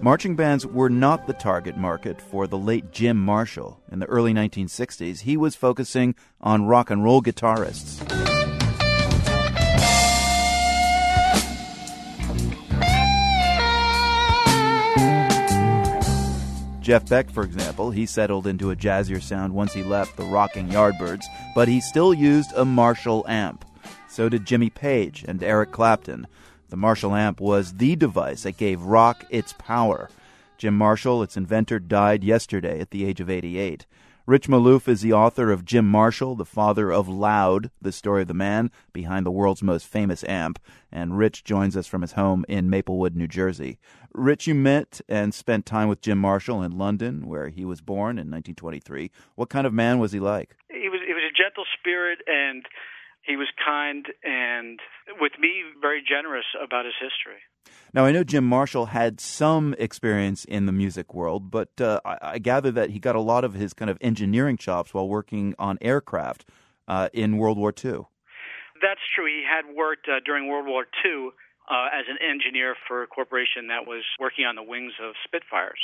Marching bands were not the target market for the late Jim Marshall. In the early 1960s, he was focusing on rock and roll guitarists. Jeff Beck, for example, he settled into a jazzier sound once he left the rocking Yardbirds, but he still used a Marshall amp. So did Jimmy Page and Eric Clapton. The Marshall amp was the device that gave rock its power. Jim Marshall, its inventor, died yesterday at the age of 88. Rich Maloof is the author of Jim Marshall, the father of Loud, the story of the man behind the world's most famous amp. And Rich joins us from his home in Maplewood, New Jersey. Rich, you met and spent time with Jim Marshall in London, where he was born in 1923. What kind of man was he like? He was he was a gentle spirit and he was kind and with me very generous about his history. Now, I know Jim Marshall had some experience in the music world, but uh, I, I, gather that he got a lot of his kind of engineering chops while working on aircraft uh, in World War II. That's true. He had worked uh, during World War II uh, as an engineer for a corporation that was working on the wings of Spitfires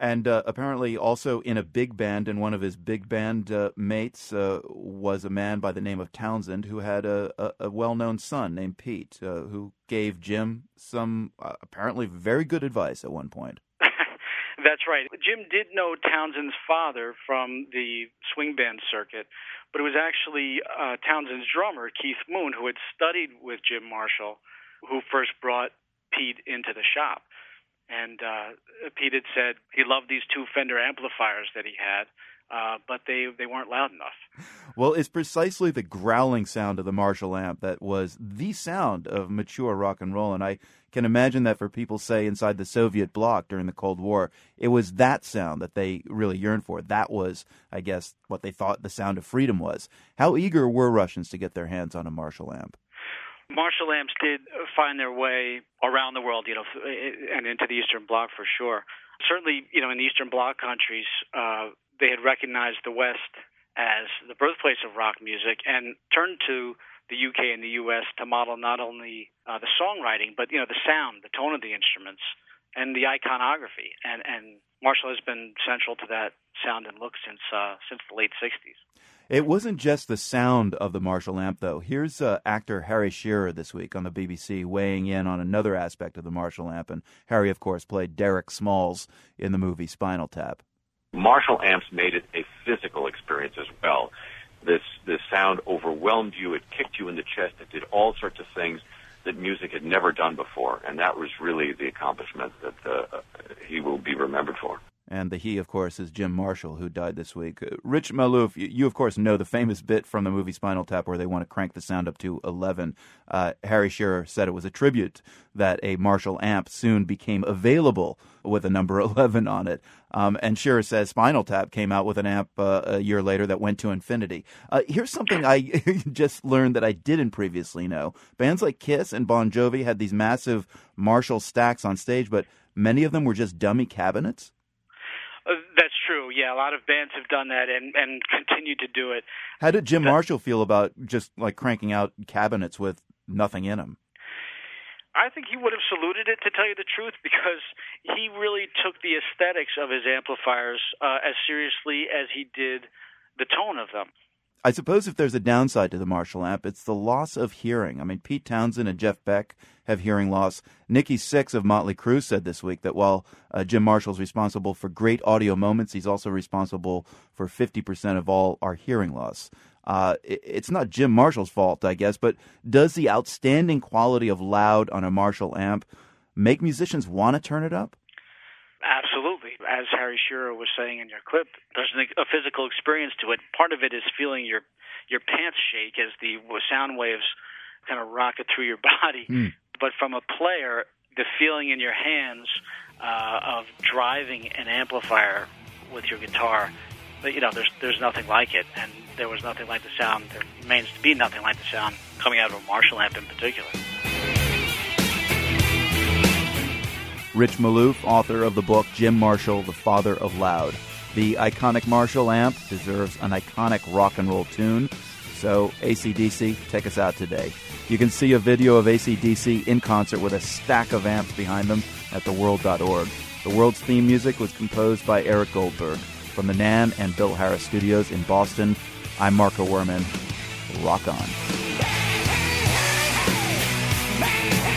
and uh, apparently also in a big band. And one of his big band uh, mates uh, was a man by the name of Townshend who had a, a, a well-known son named Pete, uh, who gave Jim some uh, apparently very good advice at one point. That's right. Jim did know Townshend's father from the swing band circuit, but it was actually uh, Townshend's drummer, Keith Moon, who had studied with Jim Marshall, who first brought Pete into the shop. And uh, Pete had said he loved these two Fender amplifiers that he had, uh, but they they weren't loud enough. Well, it's precisely the growling sound of the Marshall amp that was the sound of mature rock and roll, and I can imagine that for people, say inside the Soviet bloc during the Cold War, it was that sound that they really yearned for. That was, I guess, what they thought the sound of freedom was. How eager were Russians to get their hands on a Marshall amp? Marshall amps did find their way around the world, you know, and into the Eastern Bloc for sure. Certainly, you know, in the Eastern Bloc countries, uh, they had recognized the West as the birthplace of rock music and turned to the UK and the US to model not only uh, the songwriting, but you know, the sound, the tone of the instruments, and the iconography. And and Marshall has been central to that sound and look since uh, since the late '60s. It wasn't just the sound of the Marshall amp, though. Here's uh, actor Harry Shearer this week on the BBC weighing in on another aspect of the Marshall amp. And Harry, of course, played Derek Smalls in the movie Spinal Tap. Marshall amps made it a physical experience as well. This this sound overwhelmed you. It kicked you in the chest. It did all sorts of things that music had never done before, and that was really the accomplishment that uh, he will be remembered for. And the he, of course, is Jim Marshall, who died this week. Uh, Rich Maloof, you, you, of course, know the famous bit from the movie Spinal Tap where they want to crank the sound up to 11. Uh, Harry Shearer said it was a tribute that a Marshall amp soon became available with a number 11 on it. Um, and Shearer says Spinal Tap came out with an amp uh, a year later that went to infinity. Uh, here's something I just learned that I didn't previously know. Bands like Kiss and Bon Jovi had these massive Marshall stacks on stage, but many of them were just dummy cabinets. Uh, that's true. Yeah, a lot of bands have done that and and continue to do it. How did Jim Marshall feel about just like cranking out cabinets with nothing in them? I think he would have saluted it to tell you the truth because he really took the aesthetics of his amplifiers uh, as seriously as he did the tone of them. I suppose if there's a downside to the Marshall amp, it's the loss of hearing. I mean, Pete Townshend and Jeff Beck have hearing loss. Nikki Sixx of Motley Crue said this week that while uh, Jim Marshall's responsible for great audio moments, he's also responsible for 50% of all our hearing loss. Uh, it, it's not Jim Marshall's fault, I guess, but does the outstanding quality of loud on a Marshall amp make musicians want to turn it up? As Harry Shearer was saying in your clip, there's a physical experience to it. Part of it is feeling your your pants shake as the sound waves kind of rocket through your body. Mm. But from a player, the feeling in your hands uh, of driving an amplifier with your guitar, you know, there's there's nothing like it, and there was nothing like the sound. There remains to be nothing like the sound coming out of a Marshall amp in particular. Rich Maloof, author of the book Jim Marshall, The Father of Loud. The iconic Marshall amp deserves an iconic rock and roll tune. So, ACDC, take us out today. You can see a video of ACDC in concert with a stack of amps behind them at theworld.org. The world's theme music was composed by Eric Goldberg from the Nam and Bill Harris Studios in Boston. I'm Marco Werman. Rock on. Hey, hey, hey,